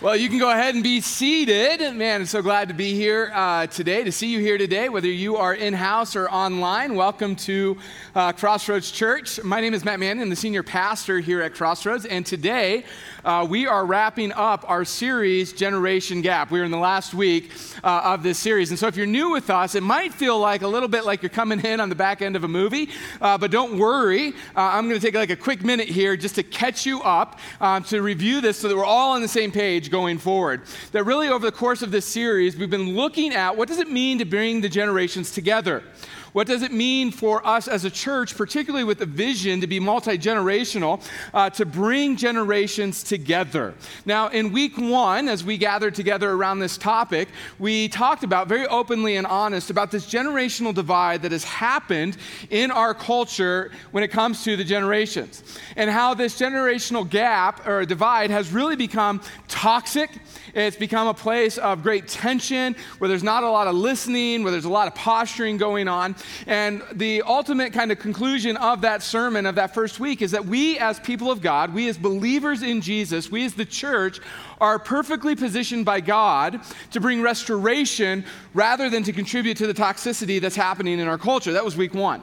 Well, you can go ahead and be seated. Man, I'm so glad to be here uh, today, to see you here today, whether you are in house or online. Welcome to uh, Crossroads Church. My name is Matt I'm the senior pastor here at Crossroads, and today uh, we are wrapping up our series, Generation Gap. We're in the last week uh, of this series. And so if you're new with us, it might feel like a little bit like you're coming in on the back end of a movie, uh, but don't worry. Uh, I'm going to take like a quick minute here just to catch you up, um, to review this so that we're all on the same page going forward. That really, over the course of this series, we've been looking at what does it mean to bring the generations together? What does it mean for us as a church, particularly with a vision to be multi generational, uh, to bring generations together? Now, in week one, as we gathered together around this topic, we talked about very openly and honest about this generational divide that has happened in our culture when it comes to the generations, and how this generational gap or divide has really become toxic it's become a place of great tension where there's not a lot of listening, where there's a lot of posturing going on. And the ultimate kind of conclusion of that sermon of that first week is that we, as people of God, we as believers in Jesus, we as the church, are perfectly positioned by God to bring restoration rather than to contribute to the toxicity that's happening in our culture. That was week one.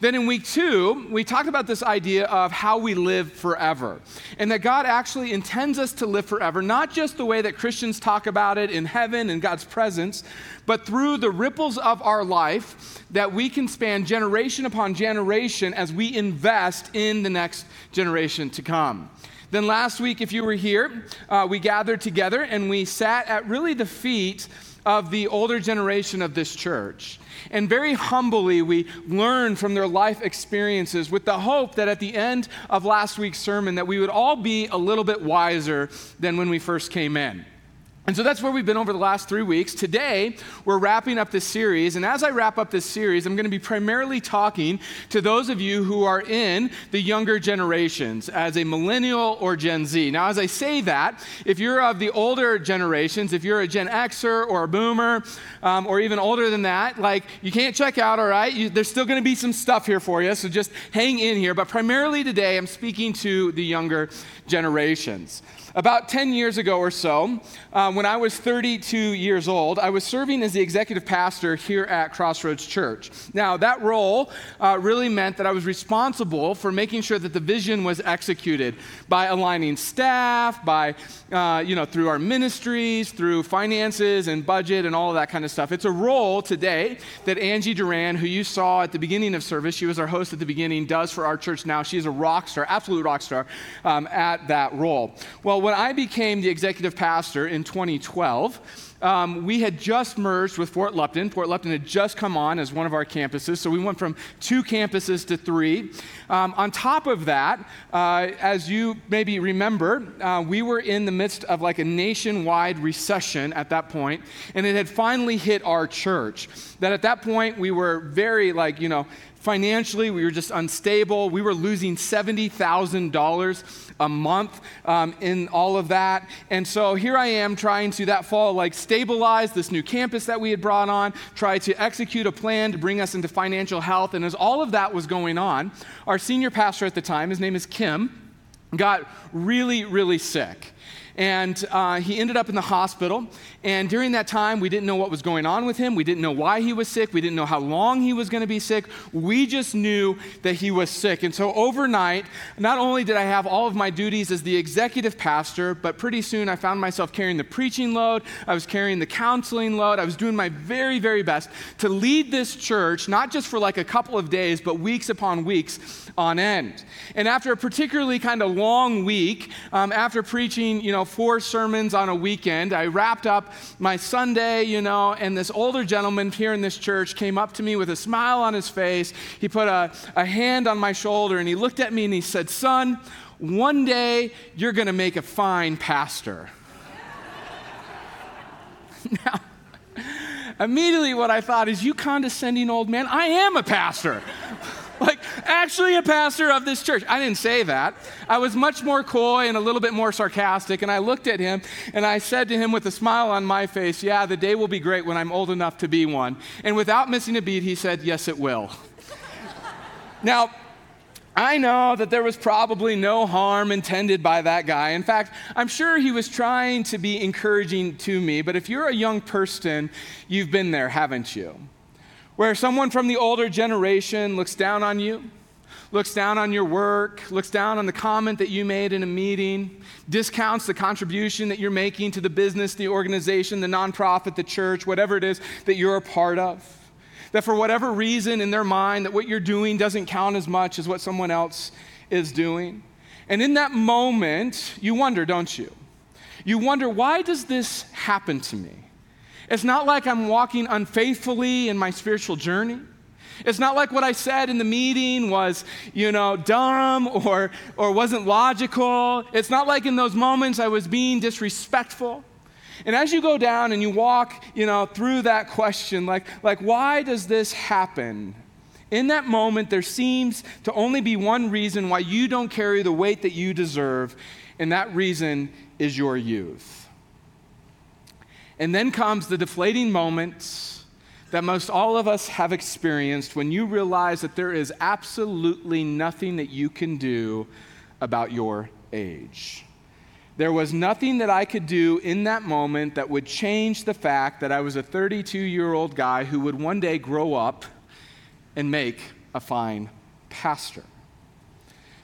Then in week two, we talked about this idea of how we live forever, and that God actually intends us to live forever, not just the way that Christians talk about it in heaven and God's presence, but through the ripples of our life that we can span generation upon generation as we invest in the next generation to come. Then last week, if you were here, uh, we gathered together and we sat at really the feet of the older generation of this church. And very humbly, we learned from their life experiences with the hope that at the end of last week's sermon that we would all be a little bit wiser than when we first came in. And so that's where we've been over the last three weeks. Today, we're wrapping up this series. And as I wrap up this series, I'm going to be primarily talking to those of you who are in the younger generations as a millennial or Gen Z. Now, as I say that, if you're of the older generations, if you're a Gen Xer or a boomer, um, or even older than that, like you can't check out, all right? You, there's still going to be some stuff here for you. So just hang in here. But primarily today, I'm speaking to the younger generations. About 10 years ago or so, um, when I was 32 years old, I was serving as the executive pastor here at Crossroads Church. Now, that role uh, really meant that I was responsible for making sure that the vision was executed by aligning staff, by, uh, you know, through our ministries, through finances and budget and all of that kind of stuff. It's a role today that Angie Duran, who you saw at the beginning of service, she was our host at the beginning, does for our church now. She's a rock star, absolute rock star um, at that role. Well, when I became the executive pastor in 2012, um, we had just merged with Fort Lupton. Fort Lupton had just come on as one of our campuses, so we went from two campuses to three. Um, on top of that, uh, as you maybe remember, uh, we were in the midst of like a nationwide recession at that point, and it had finally hit our church. That at that point we were very like, you know, financially we were just unstable. We were losing $70,000 a month um, in all of that. And so here I am trying to that fall like stabilize this new campus that we had brought on, try to execute a plan to bring us into financial health. And as all of that was going on, our senior pastor at the time, his name is Kim, got really, really sick. And uh, he ended up in the hospital. And during that time, we didn't know what was going on with him. We didn't know why he was sick. We didn't know how long he was going to be sick. We just knew that he was sick. And so overnight, not only did I have all of my duties as the executive pastor, but pretty soon I found myself carrying the preaching load. I was carrying the counseling load. I was doing my very, very best to lead this church, not just for like a couple of days, but weeks upon weeks on end. And after a particularly kind of long week, um, after preaching, you know, four sermons on a weekend. I wrapped up my Sunday, you know, and this older gentleman here in this church came up to me with a smile on his face. He put a, a hand on my shoulder and he looked at me and he said, Son, one day you're going to make a fine pastor. now, immediately what I thought is, You condescending old man, I am a pastor actually a pastor of this church. I didn't say that. I was much more coy and a little bit more sarcastic. And I looked at him and I said to him with a smile on my face, Yeah, the day will be great when I'm old enough to be one. And without missing a beat, he said, Yes, it will. now, I know that there was probably no harm intended by that guy. In fact, I'm sure he was trying to be encouraging to me, but if you're a young person, you've been there, haven't you? Where someone from the older generation looks down on you, looks down on your work, looks down on the comment that you made in a meeting, discounts the contribution that you're making to the business, the organization, the nonprofit, the church, whatever it is that you're a part of that for whatever reason in their mind that what you're doing doesn't count as much as what someone else is doing. And in that moment, you wonder, don't you? You wonder, why does this happen to me? It's not like I'm walking unfaithfully in my spiritual journey. It's not like what I said in the meeting was, you know, dumb or, or wasn't logical. It's not like in those moments I was being disrespectful. And as you go down and you walk, you know, through that question, like, like why does this happen? In that moment, there seems to only be one reason why you don't carry the weight that you deserve, and that reason is your youth. And then comes the deflating moments that most all of us have experienced when you realize that there is absolutely nothing that you can do about your age. There was nothing that I could do in that moment that would change the fact that I was a 32 year old guy who would one day grow up and make a fine pastor.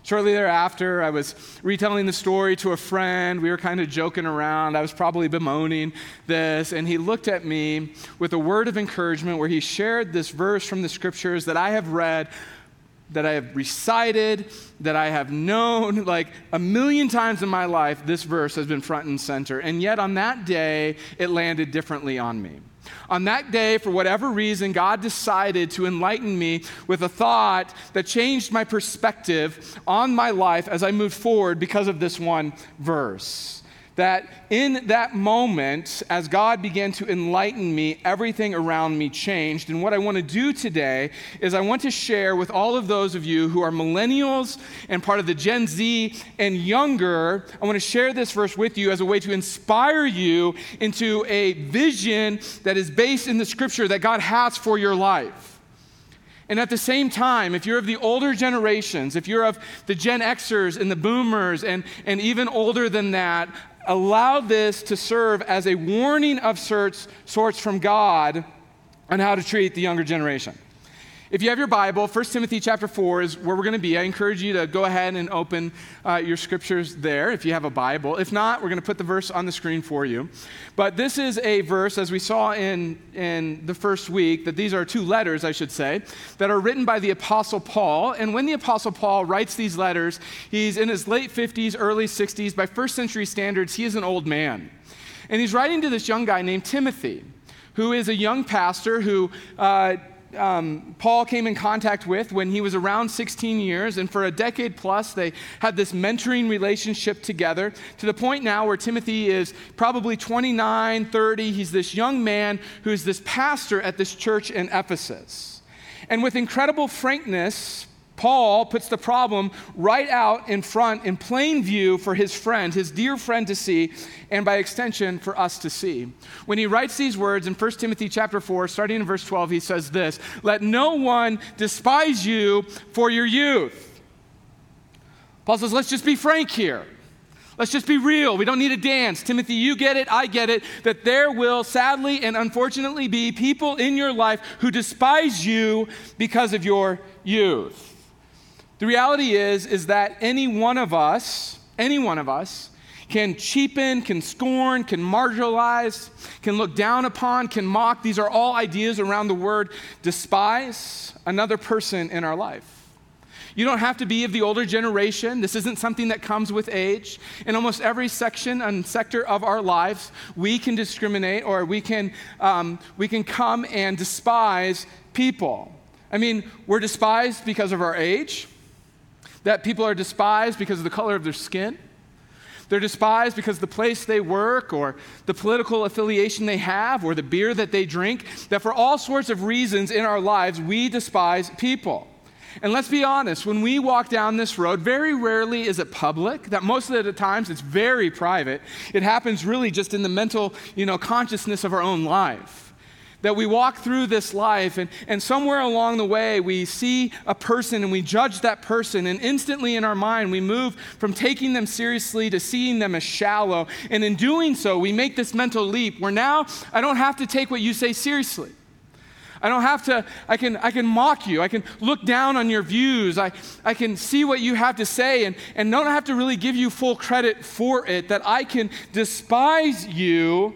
Shortly thereafter, I was retelling the story to a friend. We were kind of joking around. I was probably bemoaning this. And he looked at me with a word of encouragement where he shared this verse from the scriptures that I have read that I have recited, that I have known like a million times in my life, this verse has been front and center. And yet on that day, it landed differently on me. On that day, for whatever reason, God decided to enlighten me with a thought that changed my perspective on my life as I moved forward because of this one verse that in that moment, as God began to enlighten me, everything around me changed. And what I want to do today is I want to share with all of those of you who are millennials and part of the Gen Z and younger, I want to share this verse with you as a way to inspire you into a vision that is based in the scripture that God has for your life. And at the same time, if you're of the older generations, if you're of the Gen Xers and the boomers and, and even older than that, allow this to serve as a warning of sorts, sorts from God on how to treat the younger generation. If you have your Bible, 1 Timothy chapter 4 is where we're going to be. I encourage you to go ahead and open uh, your scriptures there if you have a Bible. If not, we're going to put the verse on the screen for you. But this is a verse, as we saw in, in the first week, that these are two letters, I should say, that are written by the Apostle Paul. And when the Apostle Paul writes these letters, he's in his late 50s, early 60s. By first century standards, he is an old man. And he's writing to this young guy named Timothy who is a young pastor who uh, um, Paul came in contact with when he was around 16 years, and for a decade plus, they had this mentoring relationship together to the point now where Timothy is probably 29, 30. He's this young man who's this pastor at this church in Ephesus. And with incredible frankness, Paul puts the problem right out in front, in plain view, for his friend, his dear friend to see, and by extension, for us to see. When he writes these words in 1 Timothy chapter 4, starting in verse 12, he says this Let no one despise you for your youth. Paul says, Let's just be frank here. Let's just be real. We don't need a dance. Timothy, you get it, I get it, that there will sadly and unfortunately be people in your life who despise you because of your youth. The reality is is that any one of us, any one of us can cheapen, can scorn, can marginalize, can look down upon, can mock. These are all ideas around the word despise another person in our life. You don't have to be of the older generation. This isn't something that comes with age. In almost every section and sector of our lives, we can discriminate or we can, um, we can come and despise people. I mean, we're despised because of our age that people are despised because of the color of their skin. They're despised because of the place they work or the political affiliation they have or the beer that they drink. That for all sorts of reasons in our lives, we despise people. And let's be honest, when we walk down this road, very rarely is it public. That most of the times it's very private. It happens really just in the mental, you know, consciousness of our own life. That we walk through this life and, and somewhere along the way we see a person and we judge that person and instantly in our mind we move from taking them seriously to seeing them as shallow and in doing so we make this mental leap where now i don't have to take what you say seriously I don't have to, I can, I can mock you. I can look down on your views. I, I can see what you have to say and, and don't have to really give you full credit for it, that I can despise you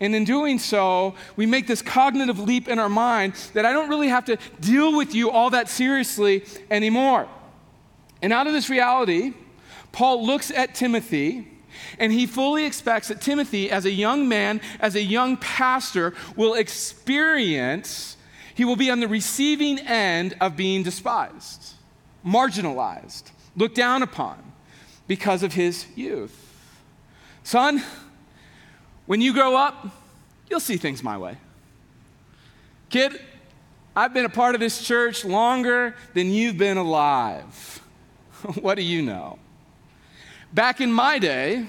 and in doing so, we make this cognitive leap in our mind that I don't really have to deal with you all that seriously anymore. And out of this reality, Paul looks at Timothy and he fully expects that Timothy, as a young man, as a young pastor, will experience, he will be on the receiving end of being despised, marginalized, looked down upon because of his youth. Son, when you grow up, you'll see things my way. Kid, I've been a part of this church longer than you've been alive. what do you know? Back in my day,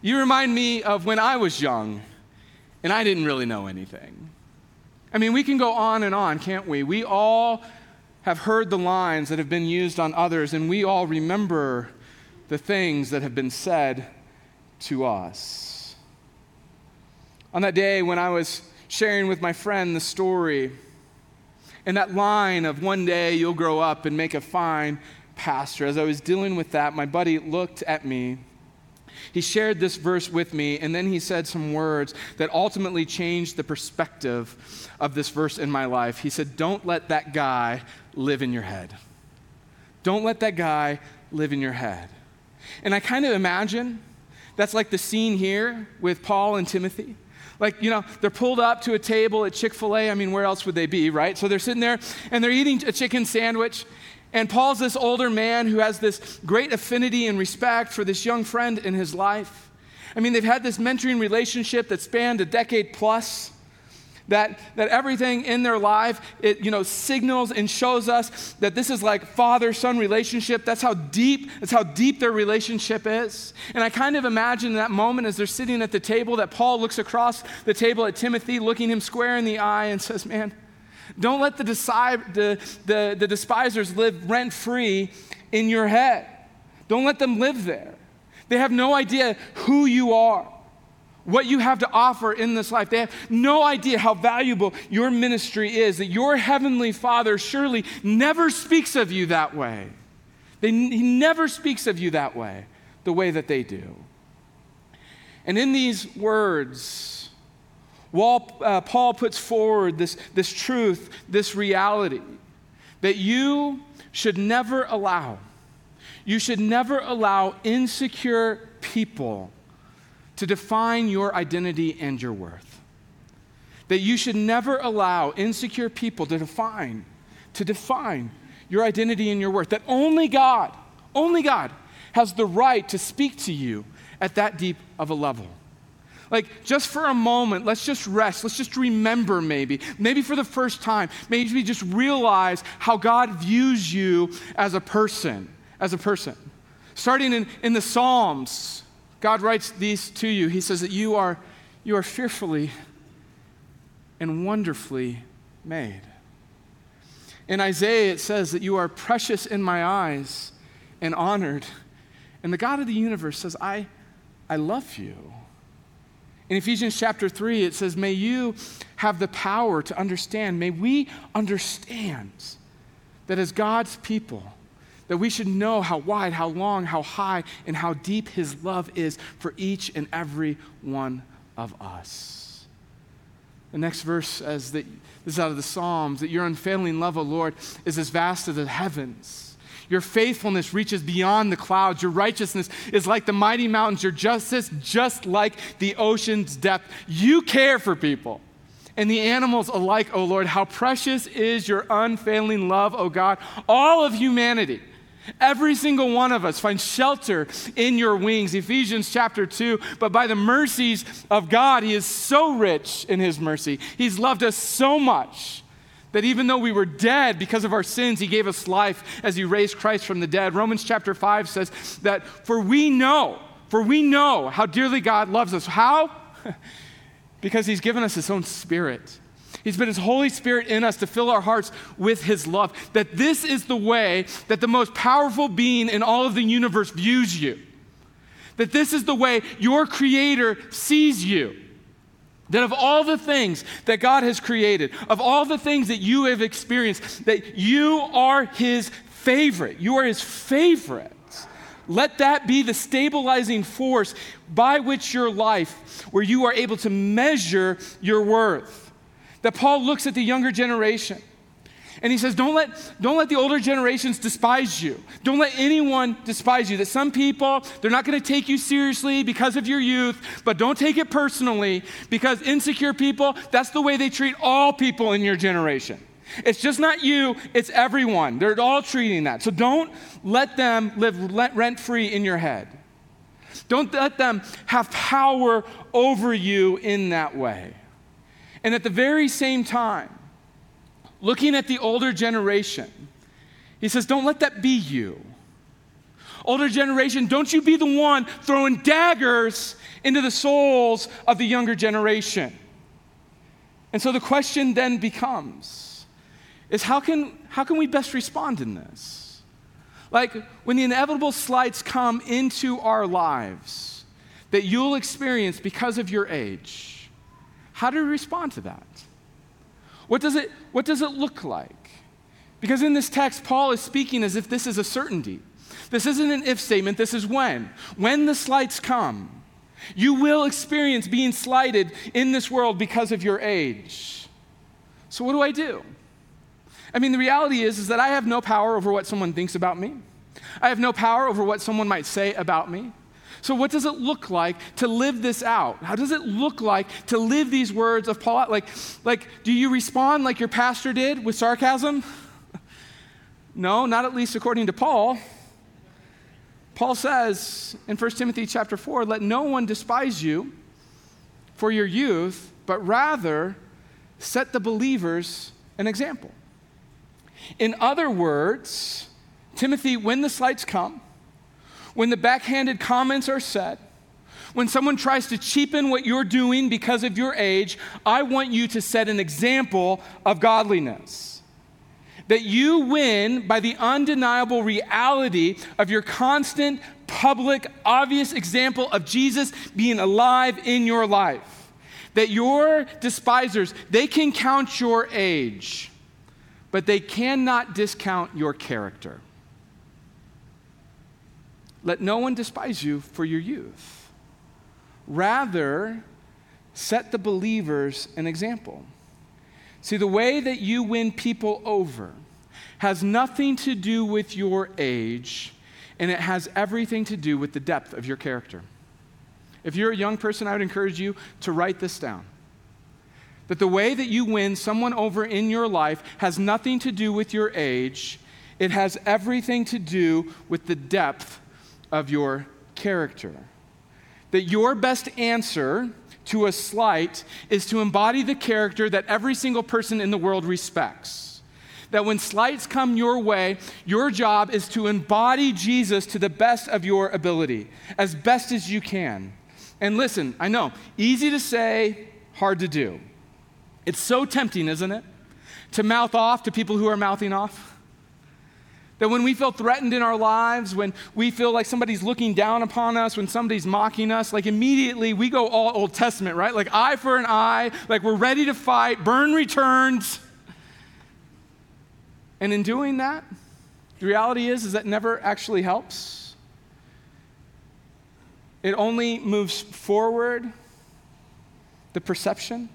you remind me of when I was young and I didn't really know anything. I mean, we can go on and on, can't we? We all have heard the lines that have been used on others, and we all remember the things that have been said to us. On that day when I was sharing with my friend the story, and that line of one day you'll grow up and make a fine pastor, as I was dealing with that, my buddy looked at me. He shared this verse with me, and then he said some words that ultimately changed the perspective of this verse in my life. He said, Don't let that guy live in your head. Don't let that guy live in your head. And I kind of imagine that's like the scene here with Paul and Timothy. Like, you know, they're pulled up to a table at Chick fil A. I mean, where else would they be, right? So they're sitting there and they're eating a chicken sandwich. And Paul's this older man who has this great affinity and respect for this young friend in his life. I mean, they've had this mentoring relationship that spanned a decade plus that, that everything in their life it you know signals and shows us that this is like father-son relationship. That's how deep that's how deep their relationship is. And i kind of imagine that moment as they're sitting at the table that paul looks across the table at timothy looking him square in the eye and says man don't let the, deci- the, the, the despisers live rent-free in your head. Don't let them live there. They have no idea who you are what you have to offer in this life. They have no idea how valuable your ministry is, that your heavenly Father surely never speaks of you that way. They, he never speaks of you that way, the way that they do. And in these words, Paul, uh, Paul puts forward this, this truth, this reality, that you should never allow, you should never allow insecure people to define your identity and your worth. That you should never allow insecure people to define, to define your identity and your worth. That only God, only God has the right to speak to you at that deep of a level. Like, just for a moment, let's just rest. Let's just remember, maybe, maybe for the first time, maybe just realize how God views you as a person, as a person. Starting in, in the Psalms, God writes these to you. He says that you are, you are fearfully and wonderfully made. In Isaiah, it says that you are precious in my eyes and honored. And the God of the universe says, I, I love you. In Ephesians chapter 3, it says, May you have the power to understand. May we understand that as God's people, that we should know how wide, how long, how high, and how deep His love is for each and every one of us. The next verse says that this is out of the Psalms that your unfailing love, O Lord, is as vast as the heavens. Your faithfulness reaches beyond the clouds. Your righteousness is like the mighty mountains. Your justice, just like the ocean's depth. You care for people and the animals alike, O Lord. How precious is your unfailing love, O God. All of humanity Every single one of us finds shelter in your wings. Ephesians chapter 2. But by the mercies of God, He is so rich in His mercy. He's loved us so much that even though we were dead because of our sins, He gave us life as He raised Christ from the dead. Romans chapter 5 says that for we know, for we know how dearly God loves us. How? Because he's given us his own spirit. He's put his Holy Spirit in us to fill our hearts with his love. That this is the way that the most powerful being in all of the universe views you. That this is the way your Creator sees you. That of all the things that God has created, of all the things that you have experienced, that you are His favorite. You are His favorite. Let that be the stabilizing force by which your life, where you are able to measure your worth. That Paul looks at the younger generation and he says, don't let, don't let the older generations despise you. Don't let anyone despise you. That some people, they're not going to take you seriously because of your youth, but don't take it personally because insecure people, that's the way they treat all people in your generation. It's just not you, it's everyone. They're all treating that. So don't let them live rent free in your head. Don't let them have power over you in that way. And at the very same time, looking at the older generation, he says, Don't let that be you. Older generation, don't you be the one throwing daggers into the souls of the younger generation. And so the question then becomes is how can, how can we best respond in this? Like when the inevitable slights come into our lives that you'll experience because of your age, how do we respond to that? What does it, what does it look like? Because in this text, Paul is speaking as if this is a certainty. This isn't an if statement, this is when. When the slights come, you will experience being slighted in this world because of your age. So, what do I do? I mean, the reality is, is that I have no power over what someone thinks about me. I have no power over what someone might say about me. So, what does it look like to live this out? How does it look like to live these words of Paul? Like, like do you respond like your pastor did with sarcasm? no, not at least according to Paul. Paul says in 1 Timothy chapter 4, let no one despise you for your youth, but rather set the believers an example. In other words, Timothy, when the slights come, when the backhanded comments are said, when someone tries to cheapen what you're doing because of your age, I want you to set an example of godliness. That you win by the undeniable reality of your constant, public, obvious example of Jesus being alive in your life. That your despisers, they can count your age, but they cannot discount your character. Let no one despise you for your youth. Rather, set the believers an example. See, the way that you win people over has nothing to do with your age, and it has everything to do with the depth of your character. If you're a young person, I would encourage you to write this down. That the way that you win someone over in your life has nothing to do with your age, it has everything to do with the depth of your character. That your best answer to a slight is to embody the character that every single person in the world respects. That when slights come your way, your job is to embody Jesus to the best of your ability, as best as you can. And listen, I know, easy to say, hard to do. It's so tempting, isn't it? To mouth off to people who are mouthing off. That when we feel threatened in our lives, when we feel like somebody's looking down upon us, when somebody's mocking us, like immediately we go all Old Testament, right? Like eye for an eye, like we're ready to fight, burn returns. And in doing that, the reality is, is that never actually helps. It only moves forward the perception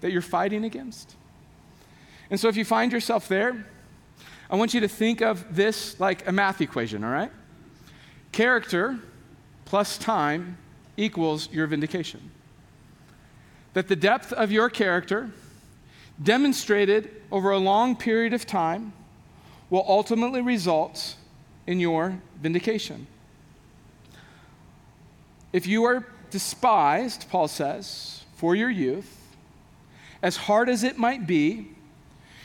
that you're fighting against. And so if you find yourself there, I want you to think of this like a math equation, all right? Character plus time equals your vindication. That the depth of your character, demonstrated over a long period of time, will ultimately result in your vindication. If you are despised, Paul says, for your youth, as hard as it might be,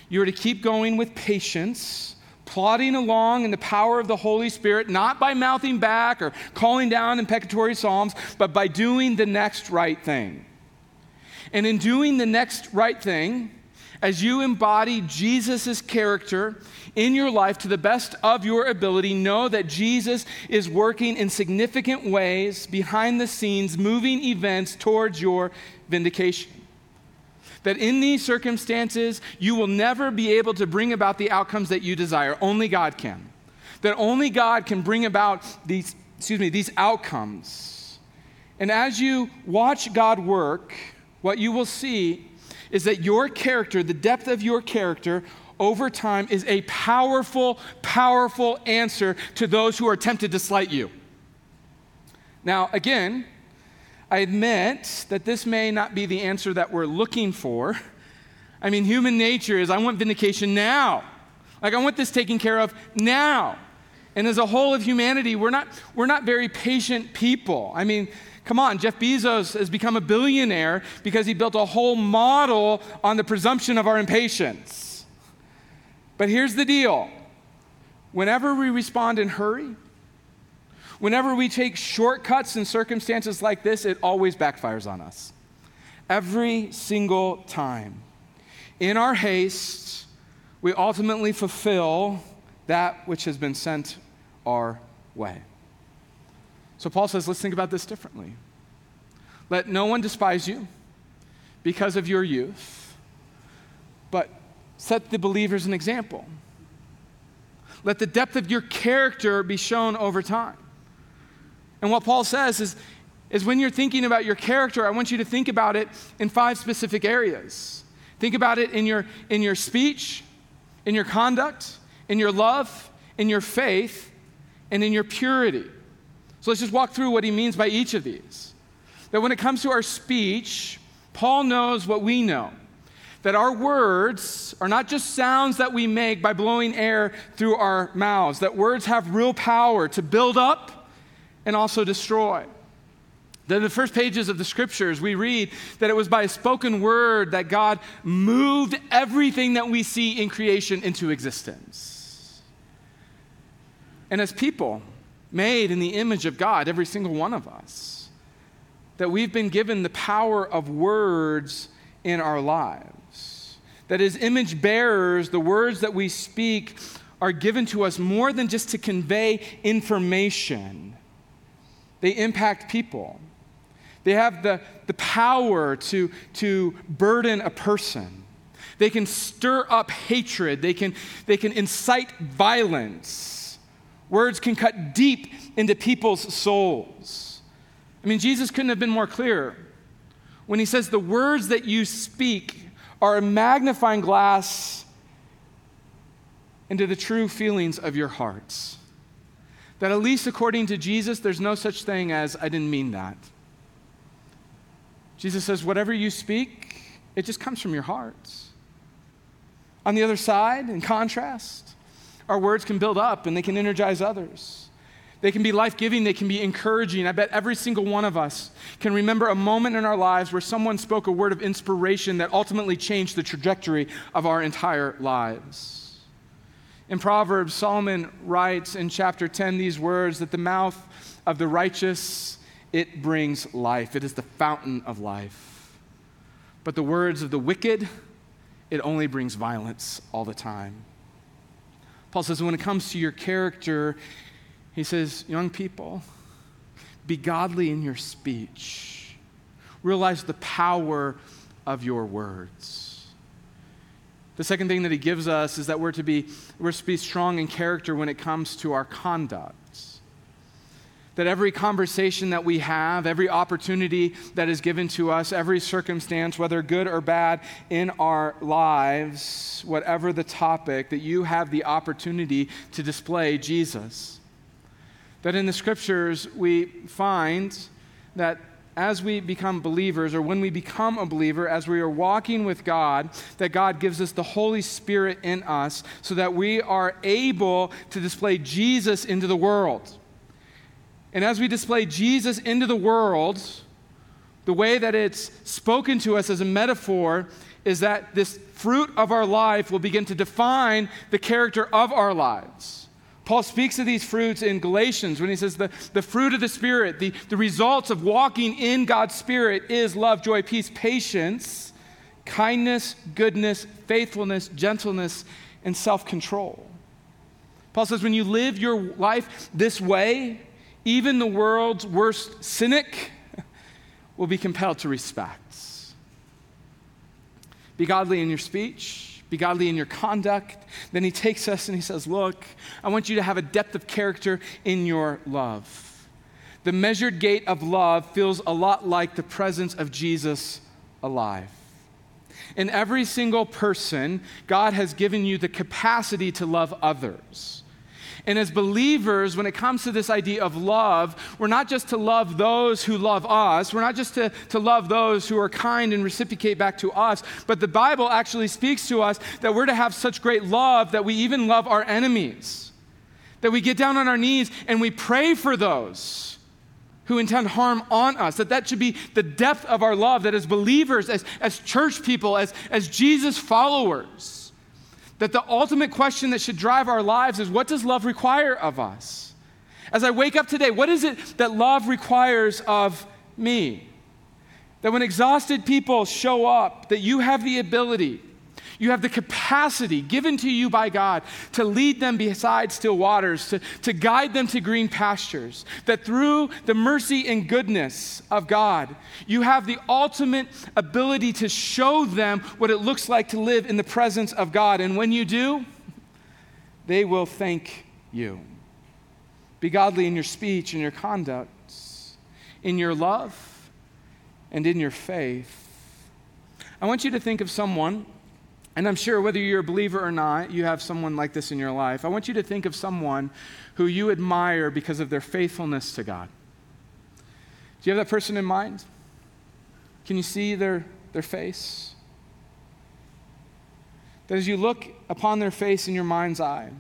you are to keep going with patience, plodding along in the power of the Holy Spirit, not by mouthing back or calling down imprecatory psalms, but by doing the next right thing. And in doing the next right thing, as you embody Jesus' character in your life to the best of your ability, know that Jesus is working in significant ways behind the scenes, moving events towards your vindication. That in these circumstances, you will never be able to bring about the outcomes that you desire. Only God can. That only God can bring about these, excuse me, these outcomes. And as you watch God work, what you will see is that your character, the depth of your character, over time is a powerful, powerful answer to those who are tempted to slight you. Now, again, I admit that this may not be the answer that we're looking for. I mean, human nature is I want vindication now. Like, I want this taken care of now. And as a whole of humanity, we're not, we're not very patient people. I mean, come on, Jeff Bezos has become a billionaire because he built a whole model on the presumption of our impatience. But here's the deal whenever we respond in hurry, whenever we take shortcuts in circumstances like this, it always backfires on us. Every single time. In our haste, we ultimately fulfill that which has been sent our way. So Paul says, let's think about this differently. Let no one despise you because of your youth, but set the believers an example. Let the depth of your character be shown over time. And what Paul says is, is when you're thinking about your character, I want you to think about it in five specific areas. Think about it in your, in your speech, in your conduct, in your love, in your faith, and in your purity. So let's just walk through what he means by each of these. That when it comes to our speech, Paul knows what we know that our words are not just sounds that we make by blowing air through our mouths, that words have real power to build up and also destroy. Then, the first pages of the scriptures, we read that it was by a spoken word that God moved everything that we see in creation into existence. And as people made in the image of God, every single one of us, that we've been given the power of words in our lives. That as image bearers, the words that we speak are given to us more than just to convey information, they impact people. They have the, the power to, to burden a person. They can stir up hatred. They can, they can incite violence. Words can cut deep into people's souls. I mean, Jesus couldn't have been more clear when he says, The words that you speak are a magnifying glass into the true feelings of your hearts. That at least according to Jesus, there's no such thing as, I didn't mean that. Jesus says, Whatever you speak, it just comes from your hearts. On the other side, in contrast, our words can build up and they can energize others. They can be life giving, they can be encouraging. I bet every single one of us can remember a moment in our lives where someone spoke a word of inspiration that ultimately changed the trajectory of our entire lives. In Proverbs, Solomon writes in chapter 10 these words that the mouth of the righteous it brings life. It is the fountain of life. But the words of the wicked, it only brings violence all the time. Paul says, when it comes to your character, he says, young people, be godly in your speech. Realize the power of your words. The second thing that he gives us is that we're to be, we're to be strong in character when it comes to our conduct that every conversation that we have, every opportunity that is given to us, every circumstance, whether good or bad in our lives, whatever the topic, that you have the opportunity to display Jesus. That in the scriptures we find that as we become believers, or when we become a believer, as we are walking with God, that God gives us the Holy Spirit in us so that we are able to display Jesus into the world. And as we display Jesus into the world, the way that it's spoken to us as a metaphor is that this fruit of our life will begin to define the character of our lives. Paul speaks of these fruits in Galatians when he says the, the fruit of the Spirit, the, the results of walking in God's Spirit is love, joy, peace, patience, kindness, goodness, faithfulness, gentleness, and self control. Paul says when you live your life this way, even the world's worst cynic will be compelled to respect. Be godly in your speech be godly in your conduct. Then he takes us and he says, Look, I want you to have a depth of character in your love. The measured gate of love feels a lot like the presence of Jesus alive. In every single person, God has given you the capacity to love others. And as believers, when it comes to this idea of love, we're not just to love those who love us, we're not just to, to love those who are kind and reciprocate back to us, but the Bible actually speaks to us that we're to have such great love that we even love our enemies. That we get down on our knees and we pray for those who intend harm on us. That that should be the depth of our love, that as believers, as, as church people, as, as Jesus followers, that the ultimate question that should drive our lives is what does love require of us? As I wake up today, what is it that love requires of me? That when exhausted people show up, that you have the ability you have the capacity given to you by God to lead them beside still waters, to, to guide them to green pastures. That through the mercy and goodness of God, you have the ultimate ability to show them what it looks like to live in the presence of God. And when you do, they will thank you. Be godly in your speech and your conduct, in your love, and in your faith. I want you to think of someone and I'm sure whether you're a believer or not, you have someone like this in your life. I want you to think of someone who you admire because of their faithfulness to God. Do you have that person in mind? Can you see their, their face? That as you look upon their face in your mind's eye,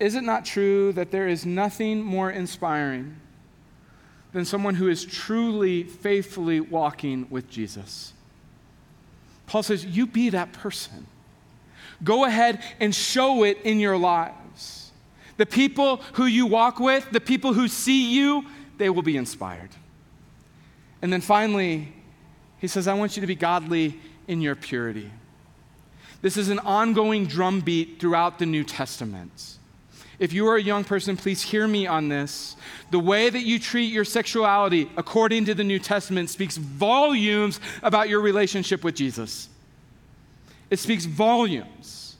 is it not true that there is nothing more inspiring than someone who is truly, faithfully walking with Jesus? Paul says, You be that person. Go ahead and show it in your lives. The people who you walk with, the people who see you, they will be inspired. And then finally, he says, I want you to be godly in your purity. This is an ongoing drumbeat throughout the New Testament. If you are a young person, please hear me on this. The way that you treat your sexuality, according to the New Testament, speaks volumes about your relationship with Jesus. It speaks volumes.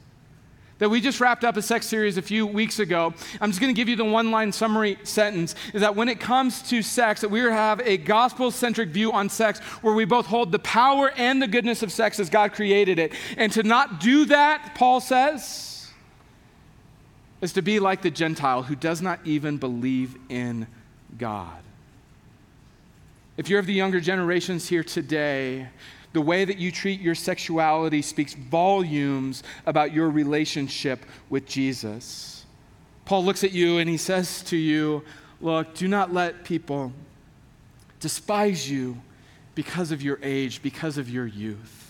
That we just wrapped up a sex series a few weeks ago. I'm just going to give you the one line summary sentence is that when it comes to sex, that we have a gospel centric view on sex where we both hold the power and the goodness of sex as God created it. And to not do that, Paul says, is to be like the Gentile who does not even believe in God. If you're of the younger generations here today, the way that you treat your sexuality speaks volumes about your relationship with Jesus. Paul looks at you and he says to you, Look, do not let people despise you because of your age, because of your youth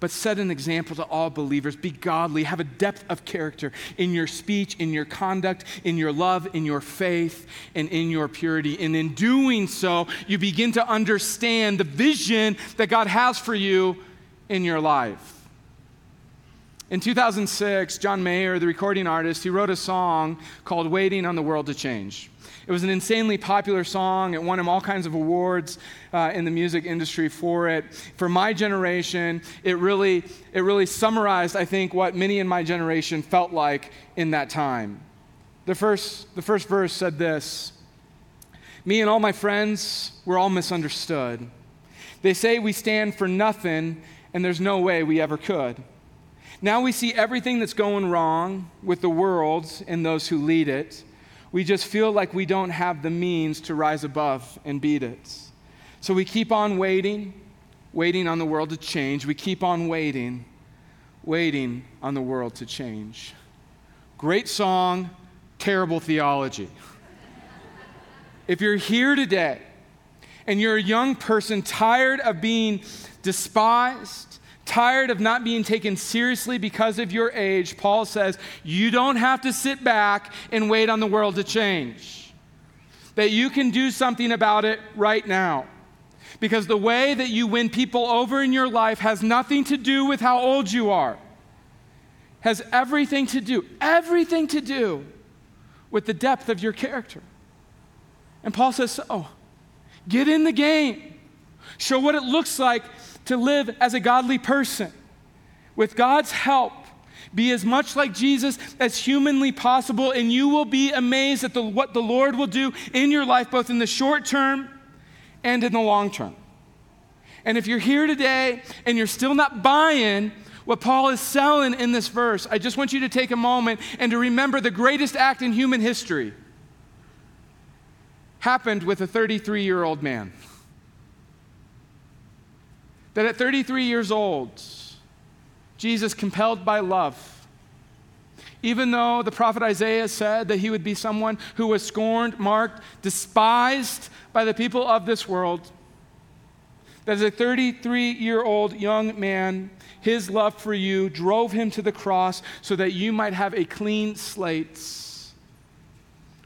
but set an example to all believers. Be godly, have a depth of character in your speech, in your conduct, in your love, in your faith, and in your purity. And in doing so, you begin to understand the vision that God has for you in your life. In 2006, John Mayer, the recording artist, he wrote a song called Waiting on the World to Change. It was an insanely popular song. It won him all kinds of awards uh, in the music industry for it. For my generation, it really, it really summarized, I think, what many in my generation felt like in that time. The first, the first verse said this Me and all my friends, we're all misunderstood. They say we stand for nothing, and there's no way we ever could. Now we see everything that's going wrong with the world and those who lead it we just feel like we don't have the means to rise above and beat it. So we keep on waiting, waiting on the world to change. We keep on waiting, waiting on the world to change. Great song, terrible theology. if you're here today and you're a young person tired of being despised, tired of not being taken seriously because of your age, Paul says, you don't have to sit back and wait on the world to change. That you can do something about it right now. Because the way that you win people over in your life has nothing to do with how old you are. Has everything to do, everything to do with the depth of your character. And Paul says, Oh, get in the game. Show what it looks like to live as a godly person. With God's help, be as much like Jesus as humanly possible, and you will be amazed at the, what the Lord will do in your life, both in the short term and in the long term. And if you're here today and you're still not buying what Paul is selling in this verse, I just want you to take a moment and to remember the greatest act in human history happened with a 33 year old man. That at 33 years old, Jesus, compelled by love, even though the prophet Isaiah said that he would be someone who was scorned, marked, despised by the people of this world, that as a 33 year old young man, his love for you drove him to the cross so that you might have a clean slate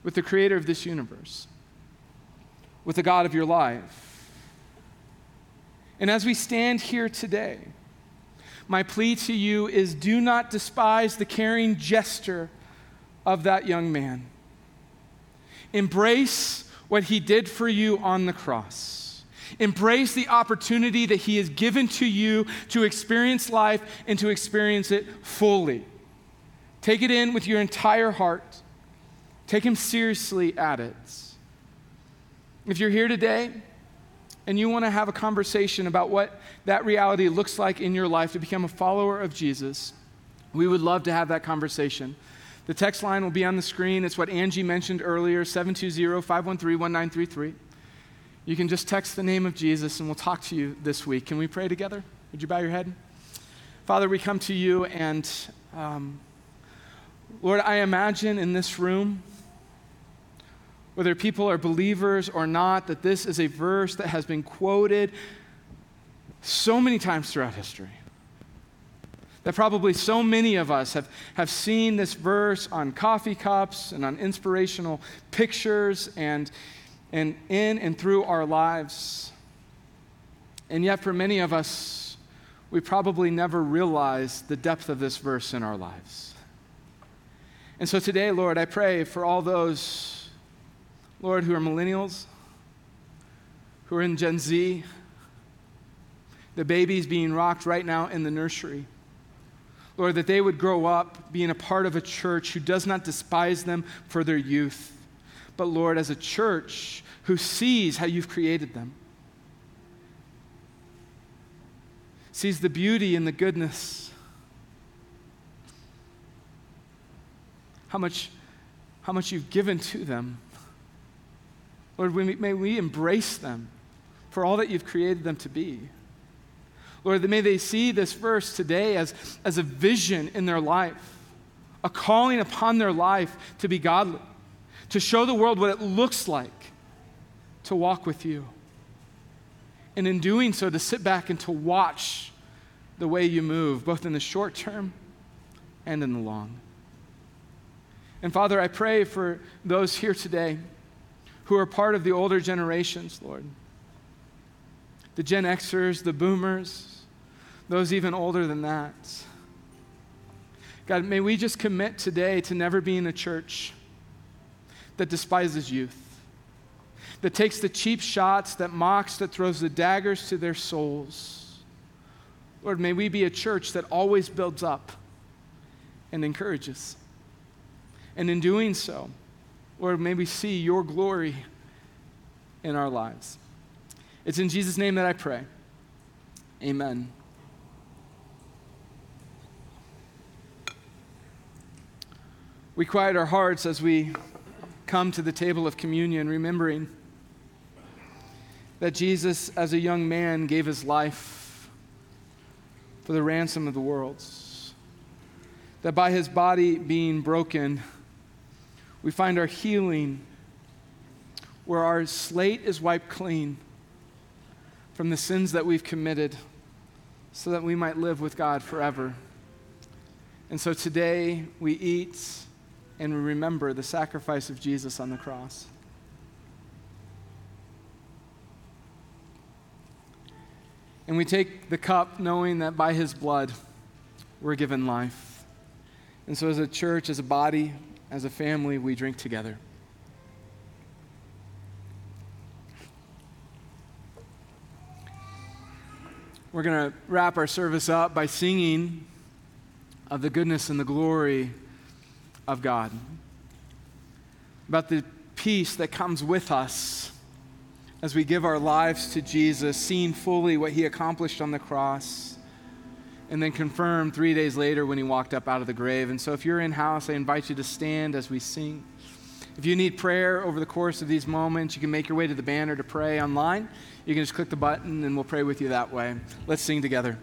with the creator of this universe, with the God of your life. And as we stand here today, my plea to you is do not despise the caring gesture of that young man. Embrace what he did for you on the cross. Embrace the opportunity that he has given to you to experience life and to experience it fully. Take it in with your entire heart. Take him seriously at it. If you're here today and you want to have a conversation about what that reality looks like in your life to become a follower of Jesus, we would love to have that conversation. The text line will be on the screen. It's what Angie mentioned earlier 720 513 1933. You can just text the name of Jesus and we'll talk to you this week. Can we pray together? Would you bow your head? Father, we come to you and um, Lord, I imagine in this room, whether people are believers or not, that this is a verse that has been quoted so many times throughout history. That probably so many of us have, have seen this verse on coffee cups and on inspirational pictures and, and in and through our lives. And yet, for many of us, we probably never realized the depth of this verse in our lives. And so today, Lord, I pray for all those, Lord, who are millennials, who are in Gen Z, the babies being rocked right now in the nursery. Lord, that they would grow up being a part of a church who does not despise them for their youth, but Lord, as a church who sees how you've created them, sees the beauty and the goodness, how much, how much you've given to them. Lord, may we embrace them for all that you've created them to be. Lord, may they see this verse today as, as a vision in their life, a calling upon their life to be godly, to show the world what it looks like to walk with you. And in doing so, to sit back and to watch the way you move, both in the short term and in the long. And Father, I pray for those here today who are part of the older generations, Lord. The Gen Xers, the boomers, those even older than that. God, may we just commit today to never being a church that despises youth, that takes the cheap shots, that mocks, that throws the daggers to their souls. Lord, may we be a church that always builds up and encourages. And in doing so, Lord, may we see your glory in our lives. It's in Jesus' name that I pray. Amen. We quiet our hearts as we come to the table of communion, remembering that Jesus, as a young man, gave his life for the ransom of the worlds. That by his body being broken, we find our healing where our slate is wiped clean from the sins that we've committed so that we might live with God forever. And so today we eat and we remember the sacrifice of Jesus on the cross. And we take the cup knowing that by his blood we're given life. And so, as a church, as a body, as a family, we drink together. We're going to wrap our service up by singing of the goodness and the glory of God, about the peace that comes with us as we give our lives to Jesus, seeing fully what he accomplished on the cross, and then confirmed three days later when he walked up out of the grave. And so, if you're in house, I invite you to stand as we sing. If you need prayer over the course of these moments, you can make your way to the banner to pray online. You can just click the button and we'll pray with you that way. Let's sing together.